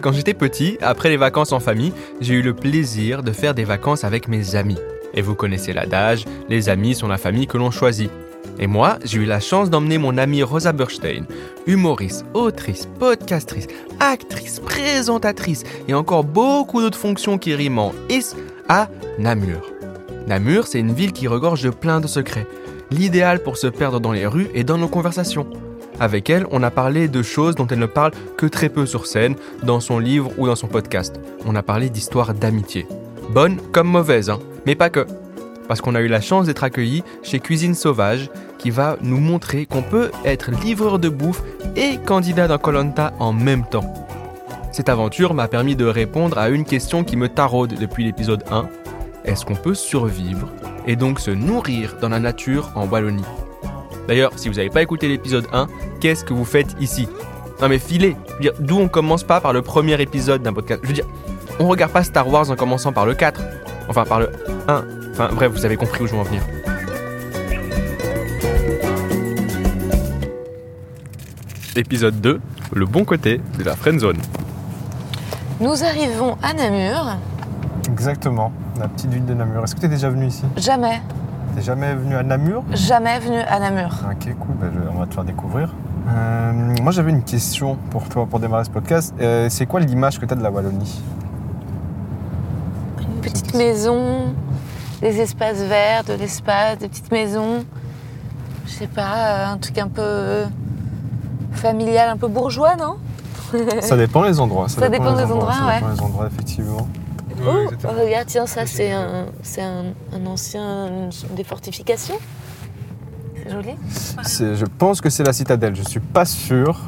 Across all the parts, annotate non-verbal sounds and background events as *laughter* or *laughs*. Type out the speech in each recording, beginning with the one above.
Quand j'étais petit, après les vacances en famille, j'ai eu le plaisir de faire des vacances avec mes amis. Et vous connaissez l'adage, les amis sont la famille que l'on choisit. Et moi, j'ai eu la chance d'emmener mon amie Rosa Burstein, humoriste, autrice, podcastrice, actrice, présentatrice et encore beaucoup d'autres fonctions qui riment en is à Namur. Namur, c'est une ville qui regorge de plein de secrets. L'idéal pour se perdre dans les rues et dans nos conversations. Avec elle, on a parlé de choses dont elle ne parle que très peu sur scène, dans son livre ou dans son podcast. On a parlé d'histoires d'amitié. Bonnes comme mauvaises, hein, mais pas que. Parce qu'on a eu la chance d'être accueillis chez Cuisine Sauvage, qui va nous montrer qu'on peut être livreur de bouffe et candidat d'un Colanta en même temps. Cette aventure m'a permis de répondre à une question qui me taraude depuis l'épisode 1. Est-ce qu'on peut survivre et donc se nourrir dans la nature en Wallonie? D'ailleurs, si vous n'avez pas écouté l'épisode 1, qu'est-ce que vous faites ici Non mais filez D'où on commence pas par le premier épisode d'un podcast Je veux dire, on regarde pas Star Wars en commençant par le 4. Enfin, par le 1. Enfin, bref, vous avez compris où je veux en venir. Épisode 2, le bon côté de la friend zone. Nous arrivons à Namur. Exactement, la petite ville de Namur. Est-ce que tu es déjà venu ici? Jamais, T'es jamais venu à Namur jamais venu à Namur. Ok, cool, ben, je- on va te faire découvrir. Euh, moi j'avais une question pour toi pour démarrer ce podcast. Euh, c'est quoi l'image que tu as de la Wallonie? Une petite maison, des espaces verts, de l'espace, des petites maisons. Je sais pas, euh, un truc un peu euh, familial, un peu bourgeois, non? Ça dépend les endroits. Ça dépend des endroits, ça ouais. dépend des endroits, effectivement. Oh, regarde, tiens, ça c'est un, c'est un, un ancien des fortifications. C'est joli. C'est- Je pense que c'est la citadelle, je suis pas sûr.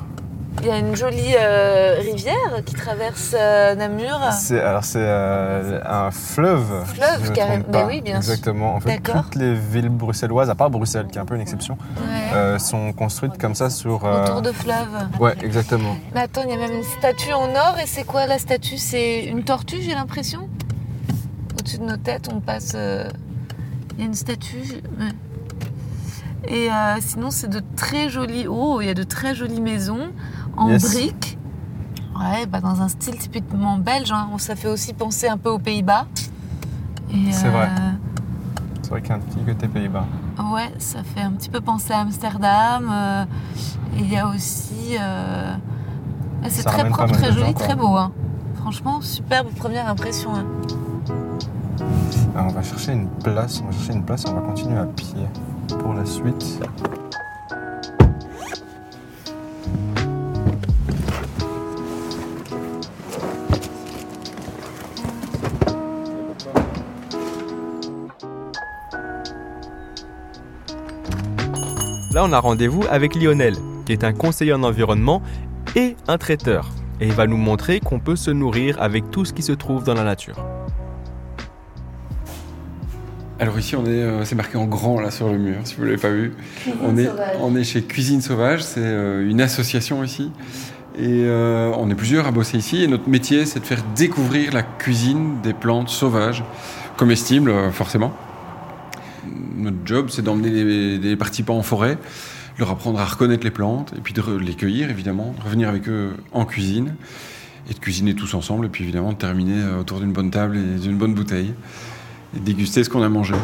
Il y a une jolie euh, rivière qui traverse euh, Namur. C'est, alors c'est euh, un fleuve. Fleuve, si carrément. Ben pas. oui, bien sûr. Exactement. En fait, toutes les villes bruxelloises, à part Bruxelles, qui est un peu une exception, Ouais. sont construites comme ça sur. Autour de fleuve. Ouais, exactement. Mais attends, il y a même une statue en or. Et c'est quoi la statue? C'est une tortue, j'ai l'impression? Au-dessus de nos têtes, on passe. Il y a une statue. ouais. Et euh, sinon, c'est de très jolies. Oh, il y a de très jolies maisons en Yes. briques. Ouais, bah dans un style typiquement belge. hein. Ça fait aussi penser un peu aux Pays-Bas. C'est vrai. euh, C'est vrai qu'il y a un petit côté Pays-Bas. Ouais, ça fait un petit peu penser à Amsterdam. euh, et il y a aussi. euh, c'est très propre, très gens, joli, très beau. hein. Franchement, superbe première impression. hein. Alors, on va chercher une place, on va chercher une place et on va continuer à pied pour la suite. Là, on a rendez-vous avec Lionel, qui est un conseiller en environnement et un traiteur. Et il va nous montrer qu'on peut se nourrir avec tout ce qui se trouve dans la nature. Alors ici, on est, euh, c'est marqué en grand là sur le mur, si vous l'avez pas vu. on est, on est chez Cuisine Sauvage, c'est euh, une association ici. Et euh, on est plusieurs à bosser ici. Et notre métier, c'est de faire découvrir la cuisine des plantes sauvages, comestibles euh, forcément. Notre job, c'est d'emmener les, les participants en forêt, leur apprendre à reconnaître les plantes, et puis de les cueillir évidemment, de revenir avec eux en cuisine, et de cuisiner tous ensemble, et puis évidemment de terminer euh, autour d'une bonne table et d'une bonne bouteille, et de déguster ce qu'on a mangé.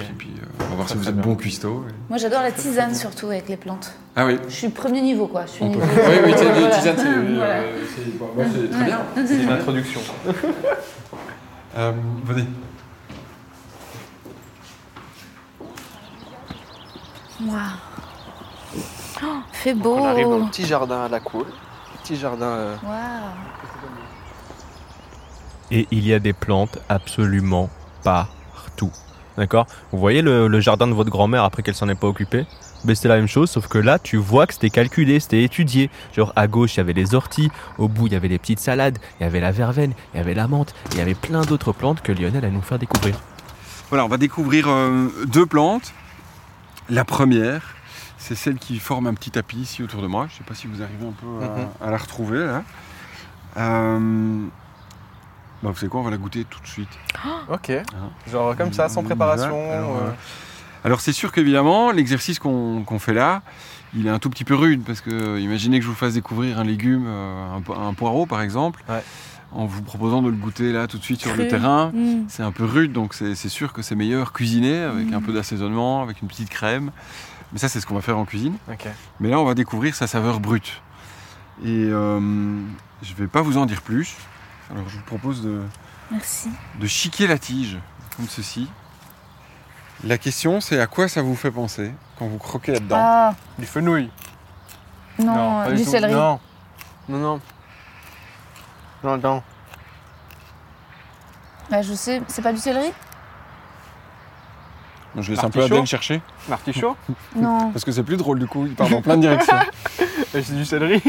Et puis euh, on va voir Très, si vous êtes bien. bon cuistot. Moi j'adore la tisane surtout avec les plantes. Ah oui. Je suis premier niveau quoi. Je suis On peut- niveau- Oui, oui, c'est euh, c'est- bon, moi, c'est très bien. C'est une introduction. Euh, venez. Waouh. Oh, fait beau. On arrive dans le petit jardin à la cour. Petit jardin. euh, Waouh. Et il y a des plantes absolument partout. D'accord? Vous voyez le, le jardin de votre grand-mère après qu'elle s'en est pas occupée? Ben, C'était la même chose, sauf que là, tu vois que c'était calculé, c'était étudié. Genre, à gauche, il y avait les orties, au bout, il y avait les petites salades, il y avait la verveine, il y avait la menthe, il y avait plein d'autres plantes que Lionel allait nous faire découvrir. Voilà, on va découvrir euh, deux plantes. La première, c'est celle qui forme un petit tapis ici autour de moi. Je ne sais pas si vous arrivez un peu à, Mhm. à la retrouver là. Euh, bah, vous savez quoi, on va la goûter tout de suite. Ok. Hein. Genre comme ça, sans préparation. alors, euh, Alors c'est sûr qu'évidemment, l'exercice qu'on fait là, il est un tout petit peu rude parce que euh, imaginez que je vous fasse découvrir un légume, euh, un, po- un poireau par exemple, Ouais. En vous proposant de le goûter là tout de suite sur le terrain. Mm. C'est un peu rude, donc c'est sûr que c'est meilleur cuisiné avec un peu d'assaisonnement, avec une petite crème. Mais ça, c'est ce qu'on va faire en cuisine. Mais là, on va découvrir sa saveur brute. Et euh, je vais pas vous en dire plus. Alors, je vous propose de, Merci. de chiquer la tige, comme ceci. La question, c'est à quoi ça vous fait penser quand vous croquez là-dedans? Ah, Du fenouil. non, du céleri. Non. Non, non. Non, non. Bah, je sais, c'est pas du céleri? Je laisse un peu Adèle chercher, L'artichaut *laughs* Non. parce que c'est plus drôle du coup, il part dans plein de directions. Et *laughs* *laughs* C'est du céleri.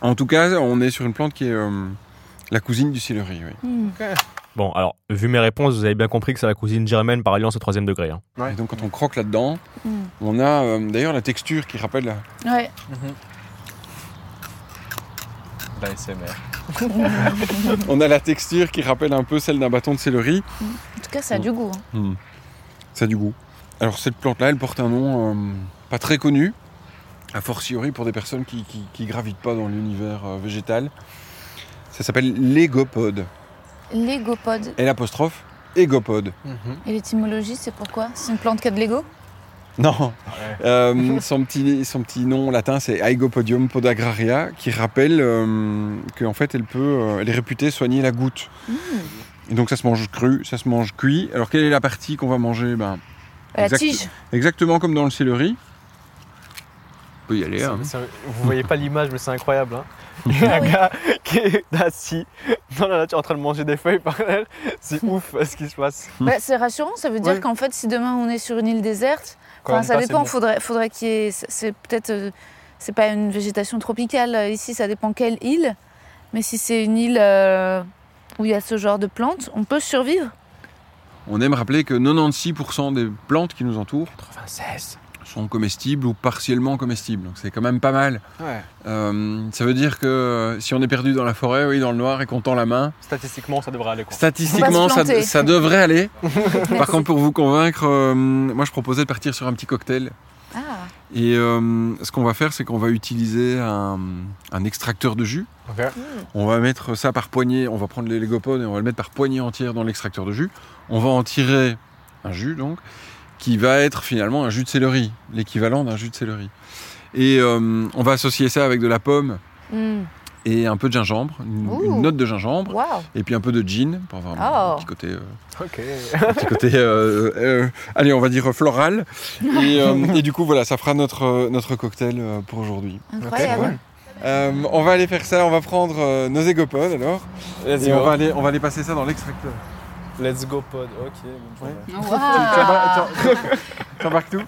En tout cas, on est sur une plante qui est euh, la cousine du céleri. Oui. Mm. Bon, alors, vu mes réponses, vous avez bien compris que c'est la cousine germaine par alliance au troisième degré. hein. Ouais. Et donc, quand on croque là-dedans, Mm. on a euh, d'ailleurs la texture qui rappelle la, Ouais. Bah, L'ASMR. *laughs* On a la texture qui rappelle un peu celle d'un bâton de céleri. En tout cas, ça a du goût. hein. Hmm. Ça a du goût. Alors cette plante-là, elle porte un nom euh, pas très connu, a fortiori pour des personnes qui, qui, qui gravitent pas dans l'univers euh, végétal. Ça s'appelle l'égopode. Légopode. L apostrophe égopode. Et l'étymologie, c'est pourquoi? C'est une plante qui a de l'ego? Non. Euh, son, petit, son petit nom latin, c'est Aegopodium podagraria, qui rappelle euh, qu'en fait, elle, peut, euh, elle est réputée soigner la goutte. Et donc ça se mange cru, ça se mange cuit. Alors quelle est la partie qu'on va manger? Ben, La Exact- tige. Exactement comme dans le céleri. On peut y aller. hein. Vous voyez pas l'image, mais c'est incroyable. Hein. Il y a un gars qui est assis dans la nature en train de manger des feuilles par terre. C'est ouf ce qui se passe. Bah, c'est rassurant, ça veut dire Ouais. qu'en fait, si demain on est sur une île déserte, Quand enfin, ça pas, dépend, faudrait, faudrait qu'il y ait. c'est- C'est peut-être. euh, c'est pas une végétation tropicale euh, ici, ça dépend quelle île. Mais si c'est une île euh, où il y a ce genre de plantes, on peut survivre. On aime rappeler que 96% des plantes qui nous entourent 96. Sont comestibles ou partiellement comestibles. Donc c'est quand même pas mal. Ouais. Euh, ça veut dire que euh, si on est perdu dans la forêt, oui, dans le noir et qu'on tend la main, Statistiquement, ça devrait aller quoi. statistiquement, ça, devrait aller. *laughs* Par contre, pour vous convaincre, euh, moi je proposais de partir sur un petit cocktail. Ah, Et euh, ce qu'on va faire, c'est qu'on va utiliser un, un extracteur de jus. On va mettre ça par poignée, on va prendre les légopodes et on va le mettre par poignée entière dans l'extracteur de jus. On va en tirer un jus donc, qui va être finalement un jus de céleri, l'équivalent d'un jus de céleri. Et euh, on va associer ça avec de la pomme hmm. et un peu de gingembre, une, note de gingembre, et puis un peu de gin pour avoir Oh. un petit côté, euh, Ok. *laughs* un petit côté euh, euh, allez, on va dire floral. Et, euh, et du coup, voilà, ça fera notre, notre cocktail pour aujourd'hui. Incroyable. ouais. Euh, on va aller faire ça, on va prendre euh, nos égopodes alors, et on va, aller, on va aller passer ça dans l'extracteur. Let's go pod. Ok. bon, Ouais. Waouh. T'embarques tout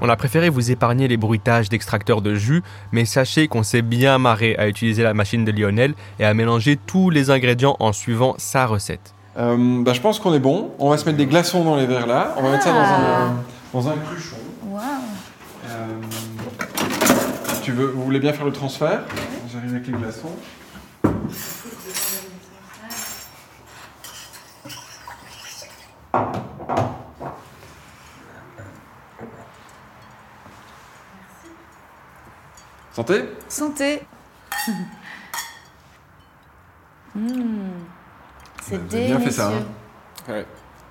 On a préféré vous épargner les bruitages d'extracteurs de jus, mais sachez qu'on s'est bien marré à utiliser la machine de Lionel et à mélanger tous les ingrédients en suivant sa recette. Euh, bah, Je pense qu'on est bon. On va se mettre des glaçons dans les verres là. On va mettre ça dans Ah. un, dans un cruchon. Waouh. Euh, tu veux, vous voulez bien faire le transfert? J'arrive avec les glaçons. Santé? Santé. *laughs* Hmm. C'est Vous avez bien délicieux. fait ça, hein. Ouais,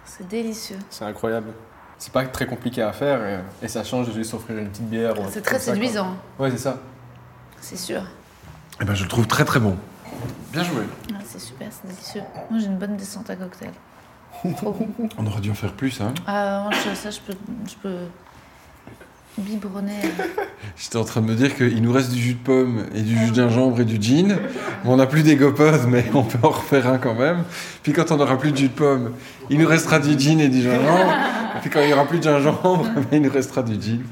C'est délicieux. c'est incroyable. C'est pas très compliqué à faire et, et ça change de juste s'offrir une petite bière. C'est très comme ça, séduisant, Ouais, c'est ça. c'est sûr. Eh ben, je le trouve très très bon. Bien joué. Ah, c'est super, c'est délicieux. Moi, j'ai une bonne descente à cocktail. Trop bon. *laughs* On aurait dû en faire plus, hein. Ah, ça, je peux, je peux biberonner. euh. *laughs* J'étais en train de me dire qu'il nous reste du jus de pomme et du jus de gingembre et du gin. Bon, on n'a plus d'égopodes, mais on peut en refaire un quand même. Puis quand on n'aura plus de jus de pomme, il nous restera du gin et du gingembre. Et *laughs* puis quand il n'y aura plus de gingembre, il nous restera du gin.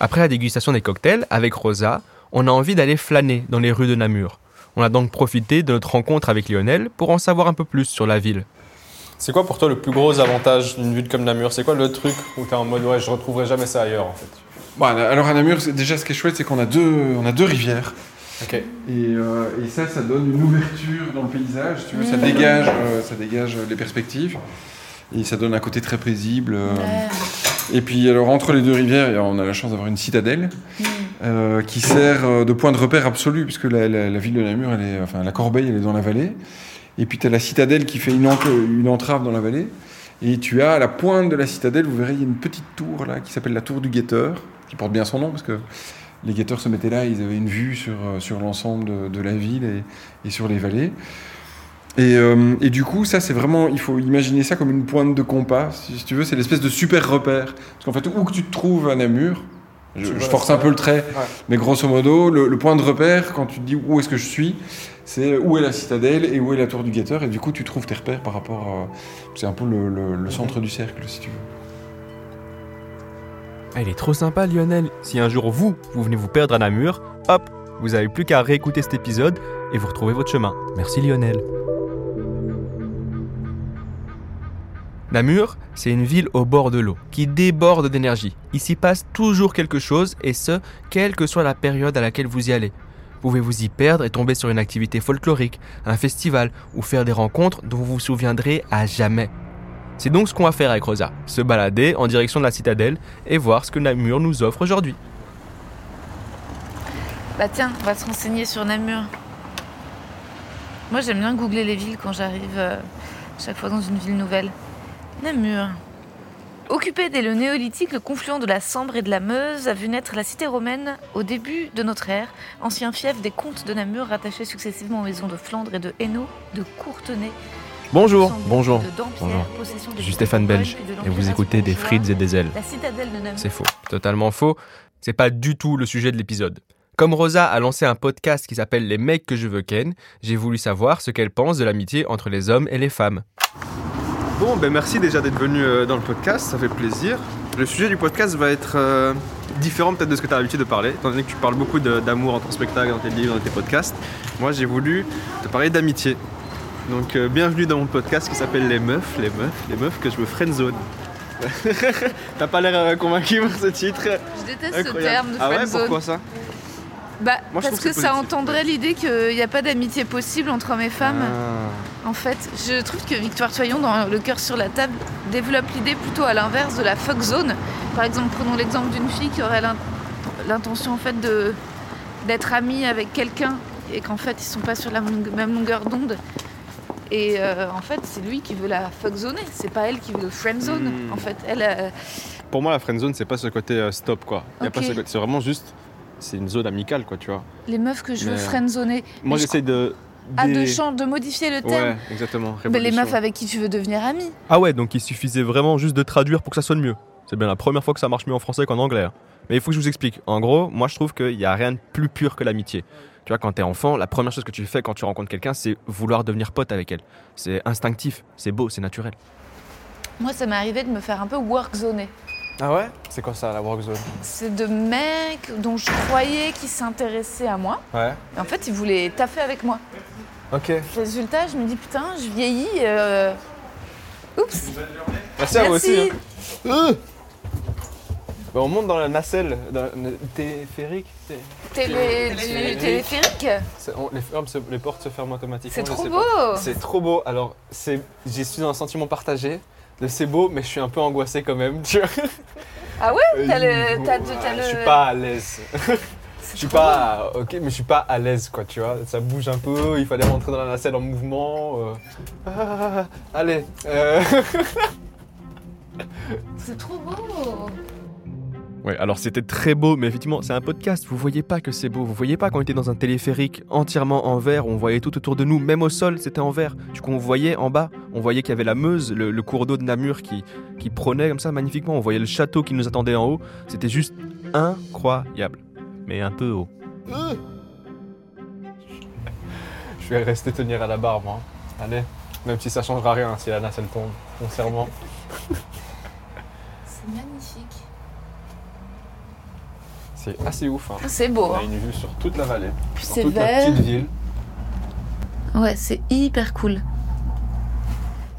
Après la dégustation des cocktails, avec Rosa, on a envie d'aller flâner dans les rues de Namur. On a donc profité de notre rencontre avec Lionel pour en savoir un peu plus sur la ville. C'est quoi pour toi le plus gros avantage d'une ville comme Namur? C'est quoi le truc où t'es en mode ouais, je retrouverai jamais ça ailleurs en fait? Bon, alors à Namur, c'est- déjà ce qui est chouette, c'est qu'on a deux, on a deux rivières. Et, euh, et ça, ça donne une ouverture dans le paysage. si Tu veux, ça dégage, euh, ça dégage les perspectives. Et ça donne un côté très paisible. euh. Et puis, alors, entre les deux rivières, on a la chance d'avoir une citadelle euh, qui sert euh, de point de repère absolu, puisque la, la- la ville de Namur, elle est, enfin, la Corbeille, elle est dans la vallée. Et puis, tu as la citadelle qui fait une, ent- une entrave dans la vallée. Et tu as à la pointe de la citadelle, vous verrez, il y a une petite tour là qui s'appelle la tour du guetteur, qui porte bien son nom parce que les guetteurs se mettaient là, ils avaient une vue sur, euh, sur l'ensemble de, de la ville et, et sur les vallées. Et, euh, et du coup, ça, c'est vraiment, il faut imaginer ça comme une pointe de compas, si, si tu veux, c'est l'espèce de super repère. Parce qu'en fait, où que tu te trouves à Namur, je, force un peu le trait, Ouais. mais grosso modo, le, le point de repère, quand tu te dis où est-ce que je suis, c'est où est la citadelle et où est la tour du guetteur, et du coup, tu trouves tes repères par rapport à. C'est un peu le, le- le centre du cercle, si tu veux. Ah, Il est trop sympa Lionel. Si un jour vous, vous venez vous perdre à Namur, hop, vous avez plus qu'à réécouter cet épisode et vous retrouvez votre chemin. Merci Lionel. Namur, c'est une ville au bord de l'eau, qui déborde d'énergie. Il s'y passe toujours quelque chose, et ce, quelle que soit la période à laquelle vous y allez. Vous pouvez vous y perdre et tomber sur une activité folklorique, un festival, ou faire des rencontres dont vous vous souviendrez à jamais. C'est donc ce qu'on va faire avec Rosa, se balader en direction de la citadelle et voir ce que Namur nous offre aujourd'hui. Bah tiens, on va se renseigner sur Namur. Moi j'aime bien googler les villes quand j'arrive euh, chaque fois dans une ville nouvelle. Namur. Occupé dès le néolithique, le confluent de la Sambre et de la Meuse a vu naître la cité romaine au début de notre ère, ancien fief des comtes de Namur rattachés successivement aux maisons de Flandre et de Hainaut, de Courtenay. Bonjour, bonjour. de bonjour. Je suis Stéphane Belge et vous écoutez des frites et des ailes. La citadelle de Namur. C'est faux, totalement faux. C'est pas du tout le sujet de l'épisode. Comme Rosa a lancé un podcast qui s'appelle Les mecs que je veux ken, j'ai voulu savoir ce qu'elle pense de l'amitié entre les hommes et les femmes. Bon, ben merci déjà d'être venu euh, dans le podcast, ça fait plaisir. Le sujet du podcast va être euh, différent peut-être de ce que tu as l'habitude de parler, étant donné que tu parles beaucoup d'amour dans ton spectacle, dans tes livres, dans tes podcasts. Moi, j'ai voulu te parler d'amitié. Donc, euh, bienvenue dans mon podcast qui s'appelle Les Meufs, les meufs, les meufs que je veux friendzone. *laughs* T'as pas l'air convaincu par ce titre Je déteste ce terme de Ah ouais, pourquoi ça? Bah, Moi, parce que ça entendrait l'idée qu'il n'y a pas d'amitié possible entre hommes et femmes. Ah. En fait, je trouve que Victoire Toyon, dans Le cœur sur la table, développe l'idée plutôt à l'inverse de la fuck zone. Par exemple, prenons l'exemple d'une fille qui aurait l'in- l'intention en fait de d'être amie avec quelqu'un et qu'en fait ils sont pas sur la même longueur d'onde. Et euh, en fait, c'est lui qui veut la fuck zoner, c'est pas elle qui veut le friend zone. Hmm. En fait, elle, euh, Pour moi, la friendzone, c'est pas ce côté euh, stop, quoi. Y a pas Ok. ce côté- C'est vraiment juste, c'est une zone amicale, quoi, tu vois. les meufs que je veux Mais- friend zoner. Moi, Mais je j'essaye de. Ah, de, des- chan- de modifier le terme. Ouais, exactement. Mais les meufs avec qui tu veux devenir amie. Ah ouais, donc il suffisait vraiment juste de traduire pour que ça sonne mieux. C'est bien la première fois que ça marche mieux en français qu'en anglais. hein. Mais il faut que je vous explique. En gros, moi je trouve qu'il n'y a rien de plus pur que l'amitié. Tu vois, quand t'es enfant, la première chose que tu fais quand tu rencontres quelqu'un, c'est vouloir devenir pote avec elle. C'est instinctif, c'est beau, c'est naturel. Moi, ça m'est arrivé de me faire un peu work zoner. Ah ouais? C'est quoi ça, la work zone? C'est de mecs dont je croyais qu'ils s'intéressaient à moi. Ouais. Et en fait, ils voulaient taffer avec moi. Ok. Résultat, je me dis putain, je vieillis. euh, Oups. Merci à vous aussi. Merci. hein. Euh Bah, on monte dans la nacelle, dans le téléphérique. té- Télé... Téléphérique. du téléphérique. c'est- on- les, fermes se- les portes se ferment automatiquement. C'est je trop sais beau. C'est trop beau. Alors, c'est, j'y suis dans un sentiment partagé. C'est beau, mais je suis un peu angoissé quand même. Tu vois Ah ouais? T'as le- t'as- le- Je suis pas à l'aise. *laughs* Je suis pas. Ok, mais je suis pas à l'aise, quoi, tu vois. Ça bouge un peu, il fallait rentrer dans la nacelle en mouvement. euh. Ah, allez. euh. *laughs* C'est trop beau. Ouais, alors c'était très beau, mais effectivement, c'est un podcast. Vous voyez pas que c'est beau. Vous voyez pas qu'on était dans un téléphérique entièrement en verre. On voyait tout autour de nous, même au sol, c'était en verre. Du coup, on voyait en bas, on voyait qu'il y avait la Meuse, le, le cours d'eau de Namur qui, qui prônait comme ça magnifiquement. On voyait le château qui nous attendait en haut. C'était juste incroyable, mais un peu haut. Je vais rester tenir à la barre, moi. Allez. Même si ça changera rien si la nacelle tombe. Mon serment. C'est magnifique. C'est assez ouf. Hein. C'est beau. On a hein. une vue sur toute la vallée. Puis Sur c'est toute la vert. petite ville. Ouais, c'est hyper cool.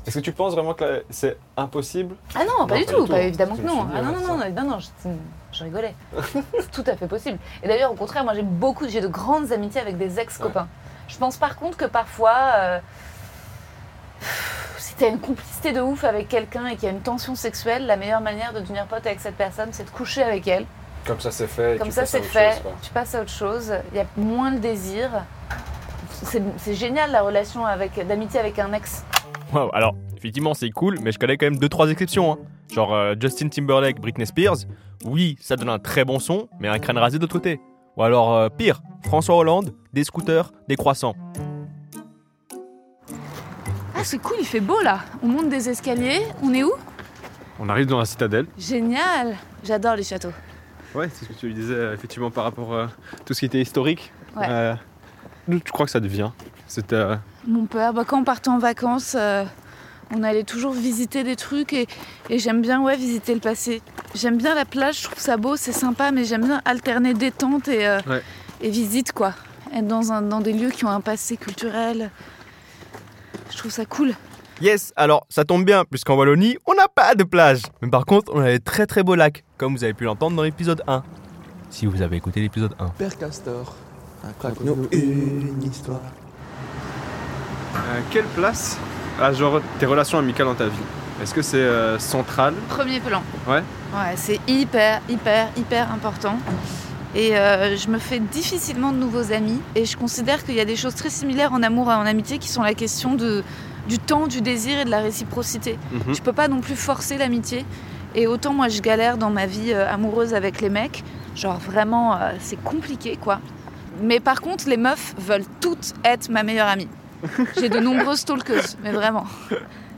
Est-ce que tu penses vraiment que c'est impossible? Ah non, pas du pas tout, du pas tout. évidemment que non. Ah non, ça. non, non, non, non, je, je rigolais. *laughs* c'est tout à fait possible. Et d'ailleurs, au contraire, moi j'ai beaucoup, j'ai de grandes amitiés avec des ex-copains. Je pense par contre que parfois, euh, si t'as une complicité de ouf avec quelqu'un et qu'il y a une tension sexuelle, la meilleure manière de devenir pote avec cette personne, c'est de coucher avec elle. Comme ça c'est fait. Comme tu ça, passes à c'est autre fait. chose, tu passes à autre chose. Il y a moins le désir. C'est c'est génial la relation avec d'amitié avec un ex. Wow, alors, effectivement, c'est cool, mais je connais quand même deux trois exceptions. hein. Genre euh, Justin Timberlake, Britney Spears. Oui, ça donne un très bon son, mais un crâne rasé de l'autre côté. Ou alors, euh, pire, François Hollande, des scooters, des croissants. Ah, c'est cool, il fait beau là. On monte des escaliers. On est où? On arrive dans la citadelle. Génial. J'adore les châteaux. Ouais, c'est ce que tu disais euh, effectivement par rapport à tout ce qui était historique. Ouais. Euh, d'où tu crois que ça devient C'était. euh, Mon père, bah, quand on partait en vacances, euh, on allait toujours visiter des trucs et, et j'aime bien ouais, visiter le passé. J'aime bien la plage, je trouve ça beau, c'est sympa, mais j'aime bien alterner détente et, euh, Ouais. et visite quoi. Être dans, un, dans des lieux qui ont un passé culturel. Je trouve ça cool. Yes, alors ça tombe bien, puisqu'en Wallonie, on n'a pas de plage. Mais par contre, on a des très très beaux lacs, comme vous avez pu l'entendre dans l'épisode 1. Si vous avez écouté l'épisode 1. Père Castor, raconte-nous une histoire. euh, quelle place a genre tes relations amicales dans ta vie? Est-ce que c'est euh, central? Premier plan. Ouais. Ouais, c'est hyper, hyper, hyper important. Et euh, je me fais difficilement de nouveaux amis. Et je considère qu'il y a des choses très similaires en amour et en amitié qui sont la question de, du temps, du désir et de la réciprocité. Mhm. Je peux pas non plus forcer l'amitié. Et autant moi je galère dans ma vie euh, amoureuse avec les mecs. Genre vraiment, euh, c'est compliqué quoi. Mais par contre, les meufs veulent toutes être ma meilleure amie. *laughs* J'ai de nombreuses stalkeuses, mais vraiment.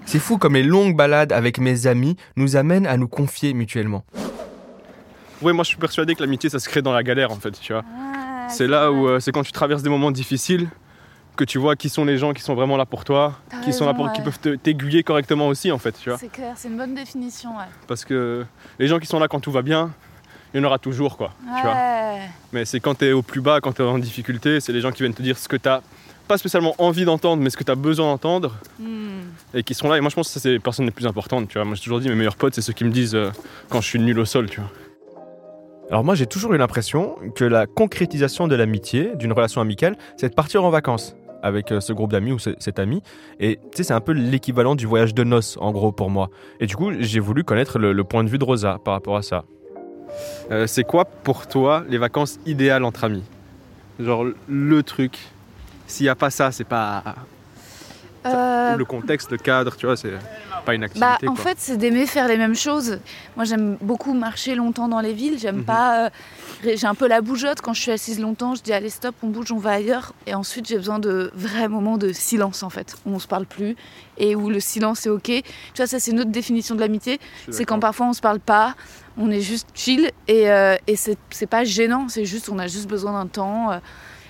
C'est fou comme les longues balades avec mes amis nous amènent à nous confier mutuellement. Ouais, moi je suis persuadé que l'amitié ça se crée dans la galère en fait, tu vois. c'est là où euh, c'est quand tu traverses des moments difficiles que tu vois qui sont les gens qui sont vraiment là pour toi, T'as qui sont là pour qui peuvent t'aiguiller correctement aussi en fait, tu vois. C'est clair, c'est une bonne définition. Ouais. Parce que les gens qui sont là quand tout va bien, il y en aura toujours quoi, tu vois. Mais c'est quand tu es au plus bas, quand tu es en difficulté, c'est les gens qui viennent te dire ce que tu pas spécialement envie d'entendre, mais ce que tu as besoin d'entendre Hmm. et qui sont là. Et moi, je pense que ça, c'est les personnes les plus importantes. Tu vois. Moi, j'ai toujours dit, mes meilleurs potes, c'est ceux qui me disent euh, quand je suis nul au sol. Tu vois. Alors moi j'ai toujours eu l'impression que la concrétisation de l'amitié, d'une relation amicale, c'est de partir en vacances avec euh, ce groupe d'amis ou ce- cet ami. Et tu sais, c'est un peu l'équivalent du voyage de noces en gros pour moi. Et du coup, j'ai voulu connaître le, le point de vue de Rosa par rapport à ça. Euh, c'est quoi pour toi les vacances idéales entre amis? Genre le truc. S'il n'y a pas ça, c'est pas. Euh, Le contexte, le cadre, tu vois, c'est pas une activité. bah, en quoi. fait, c'est d'aimer faire les mêmes choses. Moi, j'aime beaucoup marcher longtemps dans les villes. J'aime Mhm. pas. euh, j'ai un peu la bougeotte quand je suis assise longtemps. Je dis allez stop, on bouge, on va ailleurs. Et ensuite, j'ai besoin de vrais moments de silence en fait, où on se parle plus et où le silence est ok. Tu vois, ça c'est une autre définition de l'amitié. C'est quand parfois on se parle pas, on est juste chill et, euh, et c'est c'est pas gênant. C'est juste, on a juste besoin d'un temps.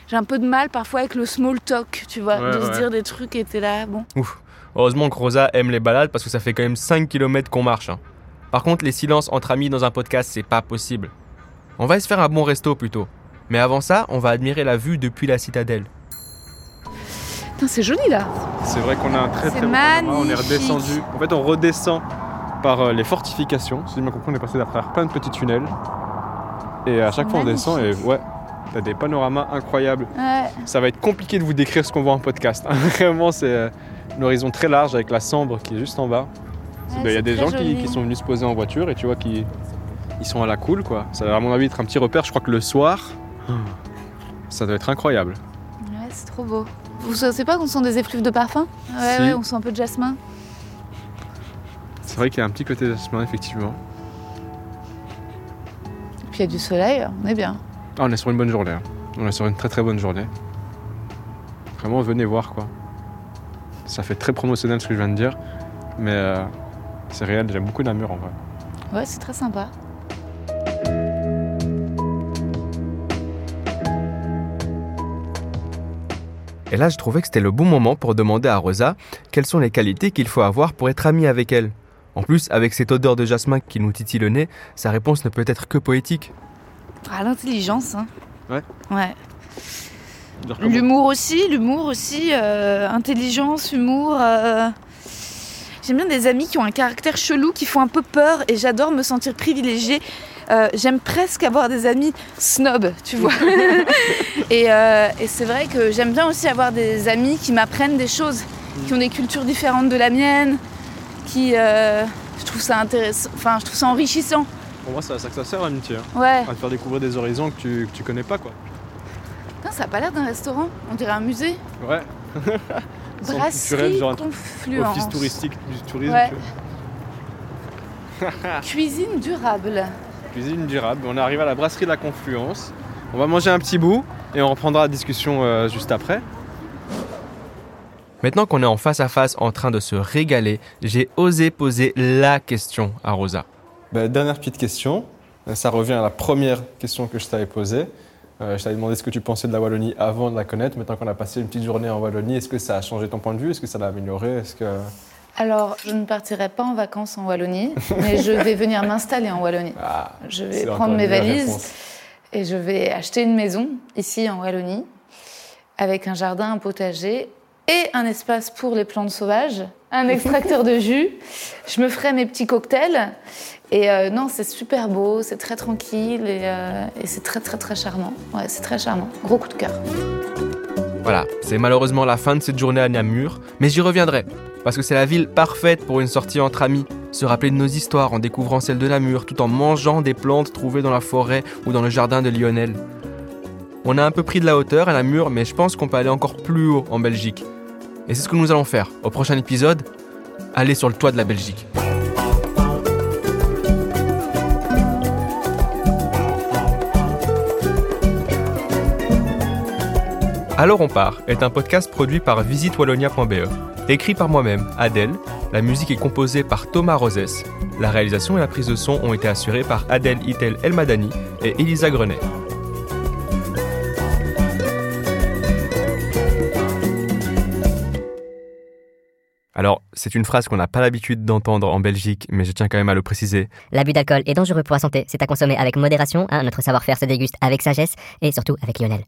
J'ai un peu de mal parfois avec le small talk, tu vois, Ouais, de se dire des trucs et t'es là, bon. Ouf. Heureusement que Rosa aime les balades parce que ça fait quand même 5 km qu'on marche. hein. Par contre, les silences entre amis dans un podcast, c'est pas possible. On va se faire un bon resto plutôt. Mais avant ça, on va admirer la vue depuis la citadelle. Putain, c'est joli là. C'est vrai qu'on a un très très beau panorama, On est redescendu. En fait, on redescend par euh, les fortifications. Si j'ai bien compris, on est passé à travers plein de petits tunnels. Et à chaque fois, on descend et ouais, t'as des panoramas incroyables. Ouais. Ça va être compliqué de vous décrire ce qu'on voit en podcast. hein. *laughs* Vraiment, c'est euh, une horizon très large avec la Sambre qui est juste en bas. Ouais, Il y a des gens qui, sont venus se poser en voiture et tu vois qui ils sont à la cool quoi. Ça va à mon avis être un petit repère. Je crois que le soir, *gasps* ça doit être incroyable. Ouais, c'est trop beau. Vous savez pas qu'on sent des effluves de parfum? Ouais, Si. ouais, on sent un peu de jasmin. C'est vrai qu'il y a un petit côté jasmin effectivement. Et puis il y a du soleil, on est bien. Ah, on est sur une bonne journée. hein. On est sur une très très bonne journée. Vraiment, venez voir quoi. Ça fait très promotionnel ce que je viens de dire, mais euh, c'est réel. J'aime beaucoup Namur en vrai. Ouais, c'est très sympa. Et là, je trouvais que c'était le bon moment pour demander à Rosa quelles sont les qualités qu'il faut avoir pour être ami avec elle. En plus, avec cette odeur de jasmin qui nous titille le nez, sa réponse ne peut être que poétique. Ah, l'intelligence, hein. Ouais. Ouais. L'humour aussi, l'humour aussi, euh, intelligence, humour. euh, J'aime bien des amis qui ont un caractère chelou, qui font un peu peur et j'adore me sentir privilégiée. Euh, j'aime presque avoir des amis snob, tu vois. *laughs* et, et c'est vrai que j'aime bien aussi avoir des amis qui m'apprennent des choses, qui ont des cultures différentes de la mienne, qui, je trouve ça intéressant, enfin, je trouve ça enrichissant. Pour moi, c'est à ça que ça sert l'amitié. hein. Ouais. À te faire découvrir des horizons que tu, que tu connais pas, quoi. Putain, ça a pas l'air d'un restaurant, on dirait un musée. Ouais. *laughs* Brasserie genre Confluence. Office touristique du tourisme. Ouais. *laughs* *laughs* Cuisine durable. Cuisine durable. On arrive à la brasserie de la Confluence. On va manger un petit bout et on reprendra la discussion euh, juste après. Maintenant qu'on est en face à face en train de se régaler, j'ai osé poser la question à Rosa. Bah, dernière petite question. Euh, Ça revient à la première question que je t'avais posée. Euh, je t'avais demandé ce que tu pensais de la Wallonie avant de la connaître. Maintenant qu'on a passé une petite journée en Wallonie, est-ce que ça a changé ton point de vue? Est-ce que ça l'a amélioré? Est-ce que... Alors, je ne partirai pas en vacances en Wallonie, *laughs* mais je vais venir m'installer en Wallonie. Ah, Je vais prendre mes valises réponse. et je vais acheter une maison ici en Wallonie avec un jardin, un potager et un espace pour les plantes sauvages, un *laughs* extracteur de jus. Je me ferai mes petits cocktails et euh, non, c'est super beau, c'est très tranquille et, euh, et c'est très très très charmant. Ouais, c'est très charmant. Gros coup de cœur. Voilà, c'est malheureusement la fin de cette journée à Namur, mais j'y reviendrai, parce que c'est la ville parfaite pour une sortie entre amis, se rappeler de nos histoires en découvrant celle de Namur, tout en mangeant des plantes trouvées dans la forêt ou dans le jardin de Lionel. On a un peu pris de la hauteur à Namur, mais je pense qu'on peut aller encore plus haut en Belgique. Et c'est ce que nous allons faire au prochain épisode, aller sur le toit de la Belgique. Alors on part est un podcast produit par visitewallonia.be, écrit par moi-même, Adèle. La musique est composée par Thomas Rosès. La réalisation et la prise de son ont été assurées par Adèle Itel Elmadani et Elisa Grenet. Alors, c'est une phrase qu'on n'a pas l'habitude d'entendre en Belgique, mais je tiens quand même à le préciser. L'abus d'alcool est dangereux pour la santé, c'est à consommer avec modération, hein, notre savoir-faire se déguste avec sagesse et surtout avec Lionel.